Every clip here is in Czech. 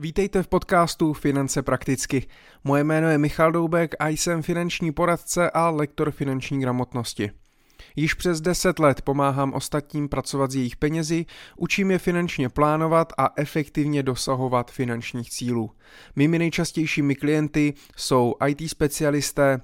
Vítejte v podcastu Finance prakticky. Moje jméno je Michal Doubek a jsem finanční poradce a lektor finanční gramotnosti. Již přes 10 let pomáhám ostatním pracovat s jejich penězi, učím je finančně plánovat a efektivně dosahovat finančních cílů. Mými nejčastějšími klienty jsou IT specialisté,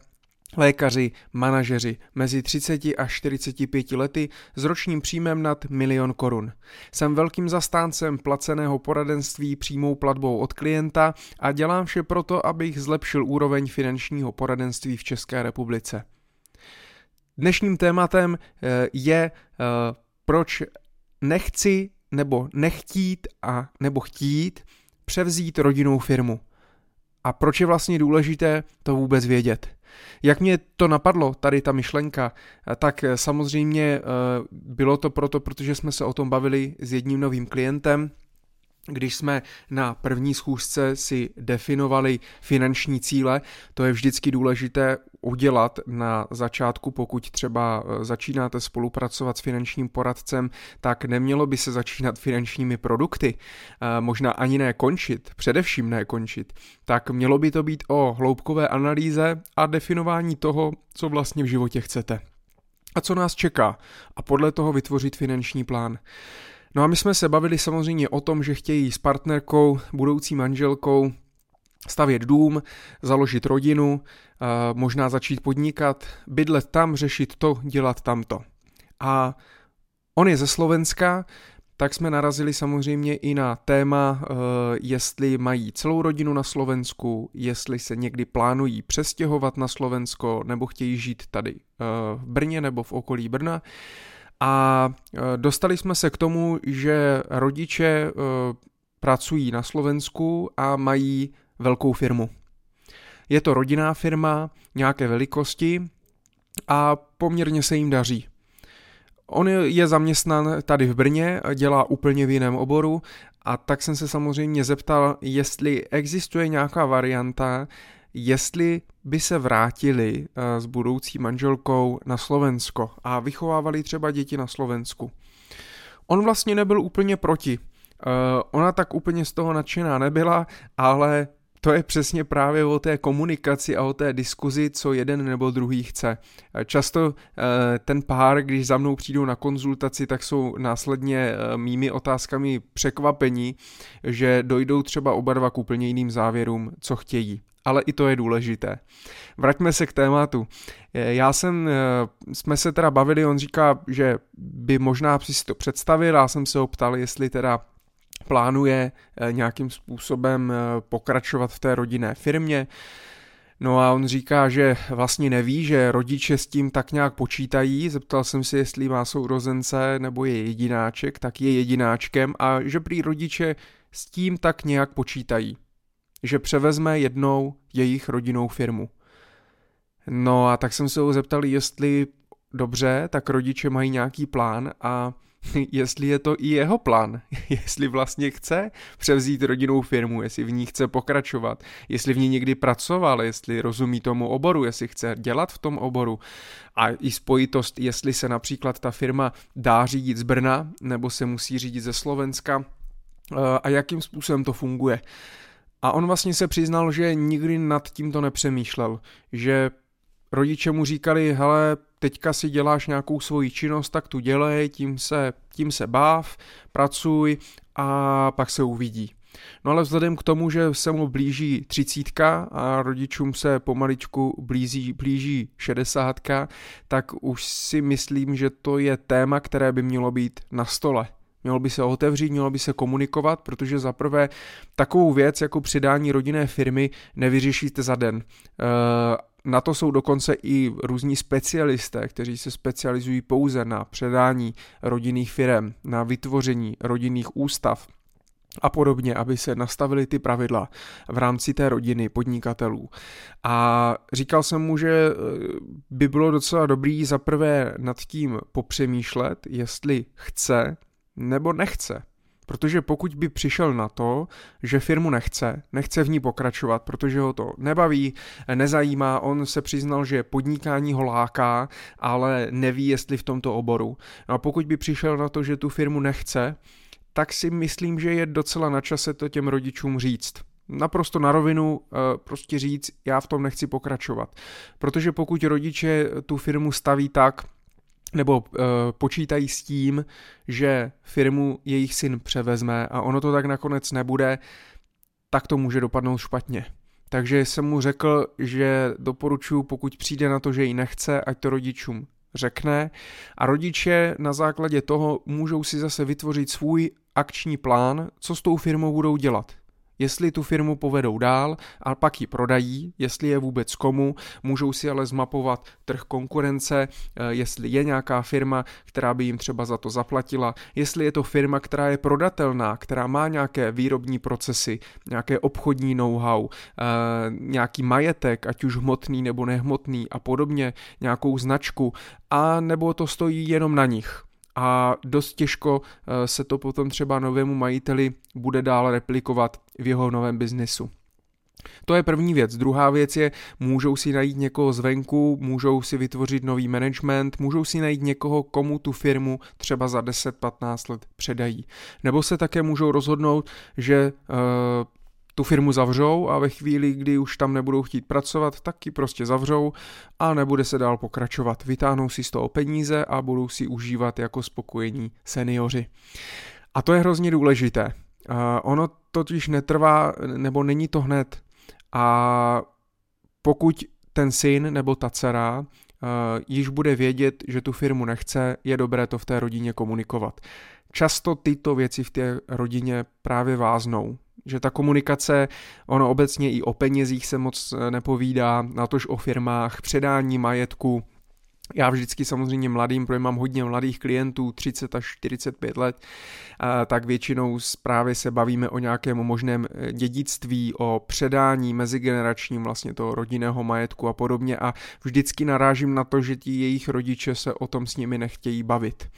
Lékaři, manažeři mezi 30 a 45 lety s ročním příjmem nad milion korun. Jsem velkým zastáncem placeného poradenství přímou platbou od klienta a dělám vše proto, abych zlepšil úroveň finančního poradenství v České republice. Dnešním tématem eh, je, eh, proč nechci nebo nechtít a nebo chtít převzít rodinnou firmu. A proč je vlastně důležité to vůbec vědět. Jak mě to napadlo, tady ta myšlenka, tak samozřejmě eh, bylo to proto, protože jsme se o tom bavili s jedním novým klientem, když jsme na první schůzce si definovali finanční cíle, to je vždycky důležité udělat na začátku, pokud třeba eh, začínáte spolupracovat s finančním poradcem, tak nemělo by se začínat finančními produkty, eh, možná ani ne končit, především ne končit, tak mělo by to být o hloubkové analýze a definování toho, co vlastně v životě chcete. A co nás čeká a podle toho vytvořit finanční plán. No a my jsme se bavili samozřejmě o tom, že chtějí s partnerkou, budoucí manželkou stavět dům, založit rodinu, možná začít podnikat, bydlet tam, řešit to, dělat tamto. A on je ze Slovenska, tak jsme narazili samozřejmě i na téma, eh, jestli mají celou rodinu na Slovensku, jestli se někdy plánují přestěhovat na Slovensko nebo chtějí žít tady eh, v Brně nebo v okolí Brna. A eh, dostali jsme se k tomu, že rodiče pracují na Slovensku a mají velkou firmu. Je to rodinná firma nějaké velikosti a poměrně se jim daří. On je zaměstnan tady v Brně, dělá úplně v jiném oboru a tak jsem se samozřejmě zeptal, jestli existuje nějaká varianta, jestli by se vrátili eh, s budoucí manželkou na Slovensko a vychovávali třeba děti na Slovensku. On vlastně nebyl úplně proti. Eh, ona tak úplně z toho nadšená nebyla, ale to je přesně právě o té komunikaci a o té diskuzi, co jeden nebo druhý chce. Často eh, ten pár, když za mnou přijdou na konzultaci, tak jsou následně eh, mými otázkami překvapení, že dojdou třeba oba dva k úplně jiným závěrům, co chtějí. Ale i to je důležité. Vraťme se k tématu. Eh, já jsem, jsme se teda bavili, on říká, že by možná si to představil, já jsem se ho ptal, jestli teda plánuje eh, nějakým způsobem eh, pokračovat v té rodinné firmě. No a on říká, že vlastně neví, že rodiče s tím tak nějak počítají. Zeptal jsem se, jestli má sourozence nebo je jedináček, tak je jedináčkem a že prý rodiče s tím tak nějak počítají. Že převezme jednou jejich rodinnou firmu. No a tak jsem se ho zeptal, jestli dobře, tak rodiče mají nějaký plán a jestli je to i jeho plán, jestli vlastně chce převzít rodinnou firmu, jestli v ní chce pokračovat, jestli v ní někdy pracoval, jestli rozumí tomu oboru, jestli chce dělat v tom oboru a i spojitost, jestli se například ta firma dá řídit z Brna nebo se musí řídit ze Slovenska eh, a jakým způsobem to funguje. A on vlastně se přiznal, že nikdy nad tím to nepřemýšlel, že rodiče mu říkali, hele, teďka si děláš nějakou svoji činnost, tak tu dělej, tím se, tím se báv, pracuj a pak se uvidí. No ale vzhledem k tomu, že se mu blíží třicítka a rodičům se pomaličku blíží, blíží šedesátka, tak už si myslím, že to je téma, které by mělo být na stole. Mělo by se otevřít, mělo by se komunikovat, protože za prvé takovou věc jako přidání rodinné firmy nevyřešíte za den. E, na to jsou dokonce i různí specialisté, kteří se specializují pouze na předání rodinných firm, na vytvoření rodinných ústav a podobně, aby se nastavily ty pravidla v rámci té rodiny podnikatelů. A říkal jsem mu, že eh, by bylo docela dobrý zaprvé nad tím popřemýšlet, jestli chce nebo nechce Protože pokud by přišel na to, že firmu nechce, nechce v ní pokračovat, protože ho to nebaví, nezajímá, on se přiznal, že podnikání ho láká, ale neví, jestli v tomto oboru. No a pokud by přišel na to, že tu firmu nechce, tak si myslím, že je docela na čase to těm rodičům říct. Naprosto na rovinu prostě říct, já v tom nechci pokračovat. Protože pokud rodiče tu firmu staví tak, nebo uh, počítají s tím, že firmu jejich syn převezme a ono to tak nakonec nebude, tak to může dopadnout špatně. Takže jsem mu řekl, že doporučuji, pokud přijde na to, že ji nechce, ať to rodičům řekne a rodiče na základě toho můžou si zase vytvořit svůj akční plán, co s tou firmou budou dělat jestli tu firmu povedou dál a pak ji prodají, jestli je vůbec komu, můžou si ale zmapovat trh konkurence, eh, jestli je nějaká firma, která by jim třeba za to zaplatila, jestli je to firma, která je prodatelná, která má nějaké výrobní procesy, nějaké obchodní know-how, eh, nějaký majetek, ať už hmotný nebo nehmotný a podobně, nějakou značku, a nebo to stojí jenom na nich a dost těžko eh, se to potom třeba novému majiteli bude dál replikovat v jeho novém biznesu. To je první věc. Druhá věc je, můžou si najít někoho zvenku, můžou si vytvořit nový management, můžou si najít někoho, komu tu firmu třeba za 10-15 let předají. Nebo se také můžou rozhodnout, že uh, tu firmu zavřou a ve chvíli, kdy už tam nebudou chtít pracovat, tak ji prostě zavřou a nebude se dál pokračovat. Vytáhnou si z toho peníze a budou si užívat jako spokojení seniori. A to je hrozně důležité. Ono totiž netrvá, nebo není to hned. A pokud ten syn nebo ta dcera již bude vědět, že tu firmu nechce, je dobré to v té rodině komunikovat. Často tyto věci v té rodině právě váznou že ta komunikace, ono obecně i o penězích se moc eh, nepovídá, natož o firmách, předání majetku, já vždycky samozřejmě mladým, protože mám hodně mladých klientů, 30 až 45 let, tak většinou právě se bavíme o nějakém možném eh, dědictví, o předání mezigeneračním vlastně toho rodinného majetku a podobně a vždycky narážím na to, že ti jejich rodiče se o tom s nimi nechtějí bavit.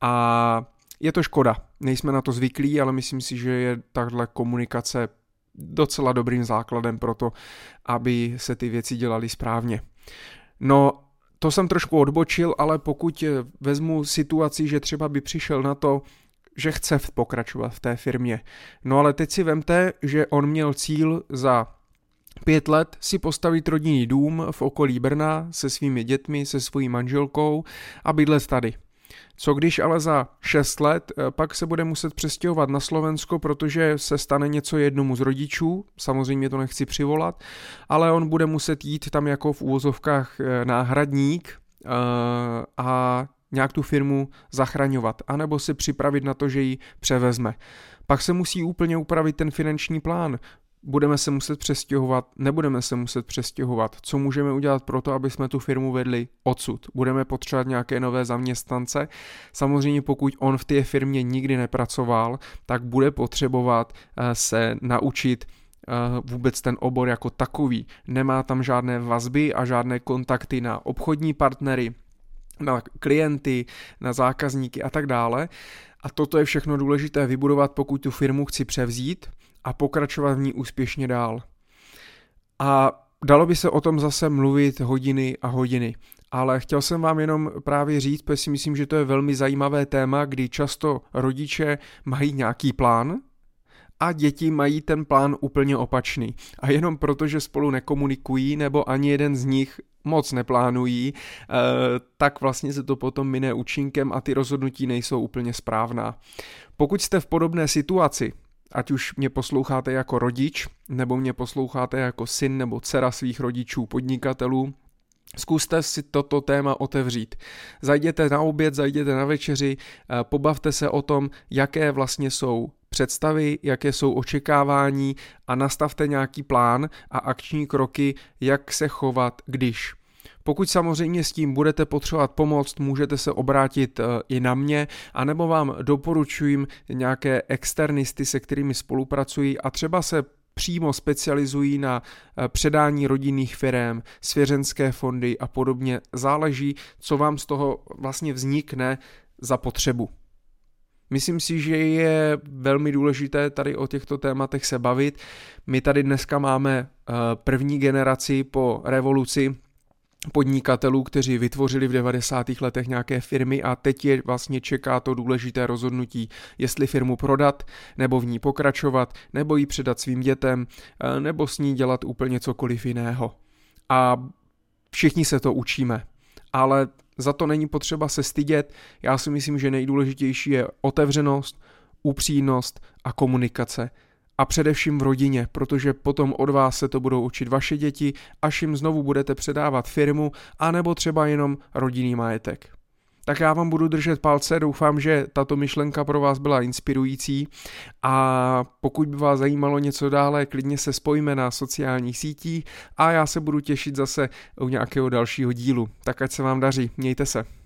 A je to škoda, nejsme na to zvyklí, ale myslím si, že je tahle komunikace docela dobrým základem pro to, aby se ty věci dělaly správně. No, to jsem trošku odbočil, ale pokud vezmu situaci, že třeba by přišel na to, že chce pokračovat v té firmě. No ale teď si vemte, že on měl cíl za pět let si postavit rodinný dům v okolí Brna se svými dětmi, se svojí manželkou a bydlet tady. Co když ale za 6 let eh, pak se bude muset přestěhovat na Slovensko, protože se stane něco jednomu z rodičů, samozřejmě to nechci přivolat, ale on bude muset jít tam jako v úvozovkách eh, náhradník eh, a nějak tu firmu zachraňovat, anebo si připravit na to, že ji převezme. Pak se musí úplně upravit ten finanční plán. Budeme se muset přestěhovat, nebudeme se muset přestěhovat. Co můžeme udělat pro to, aby jsme tu firmu vedli odsud? Budeme potřebovat nějaké nové zaměstnance. Samozřejmě pokud on v té firmě nikdy nepracoval, tak bude potřebovat eh, se naučit eh, vůbec ten obor jako takový. Nemá tam žádné vazby a žádné kontakty na obchodní partnery, na klienty, na zákazníky a tak dále. A toto je všechno důležité vybudovat, pokud tu firmu chci převzít a pokračovat v ní úspěšně dál. A dalo by se o tom zase mluvit hodiny a hodiny, ale chtěl jsem vám jenom právě říct, protože si myslím, že to je velmi zajímavé téma, kdy často rodiče mají nějaký plán, a děti mají ten plán úplně opačný. A jenom proto, že spolu nekomunikují nebo ani jeden z nich moc neplánují, eh, tak vlastně se to potom mine účinkem a ty rozhodnutí nejsou úplně správná. Pokud jste v podobné situaci, ať už mě posloucháte jako rodič, nebo mě posloucháte jako syn nebo dcera svých rodičů, podnikatelů, Zkuste si toto téma otevřít. Zajděte na oběd, zajděte na večeři, eh, pobavte se o tom, jaké vlastně jsou představy, jaké jsou očekávání a nastavte nějaký plán a akční kroky, jak se chovat, když. Pokud samozřejmě s tím budete potřebovat pomoct, můžete se obrátit eh, i na mě, anebo vám doporučuji nějaké externisty, se kterými spolupracují a třeba se přímo specializují na eh, předání rodinných firm, svěřenské fondy a podobně. Záleží, co vám z toho vlastně vznikne za potřebu. Myslím si, že je velmi důležité tady o těchto tématech se bavit. My tady dneska máme eh, první generaci po revoluci, podnikatelů, kteří vytvořili v 90. letech nějaké firmy a teď je vlastně čeká to důležité rozhodnutí, jestli firmu prodat, nebo v ní pokračovat, nebo ji předat svým dětem, eh, nebo s ní dělat úplně cokoliv jiného. A všichni se to učíme, ale za to není potřeba se stydět. Já si myslím, že nejdůležitější je otevřenost, upřímnost a komunikace a především v rodině, protože potom od vás se to budou učit vaše děti, až jim znovu budete předávat firmu, anebo třeba jenom rodinný majetek. Tak já vám budu držet palce, doufám, že tato myšlenka pro vás byla inspirující a pokud by vás zajímalo něco dále, klidně se spojíme na sociálních sítích a já se budu těšit zase u nějakého dalšího dílu. Tak ať se vám daří, mějte se.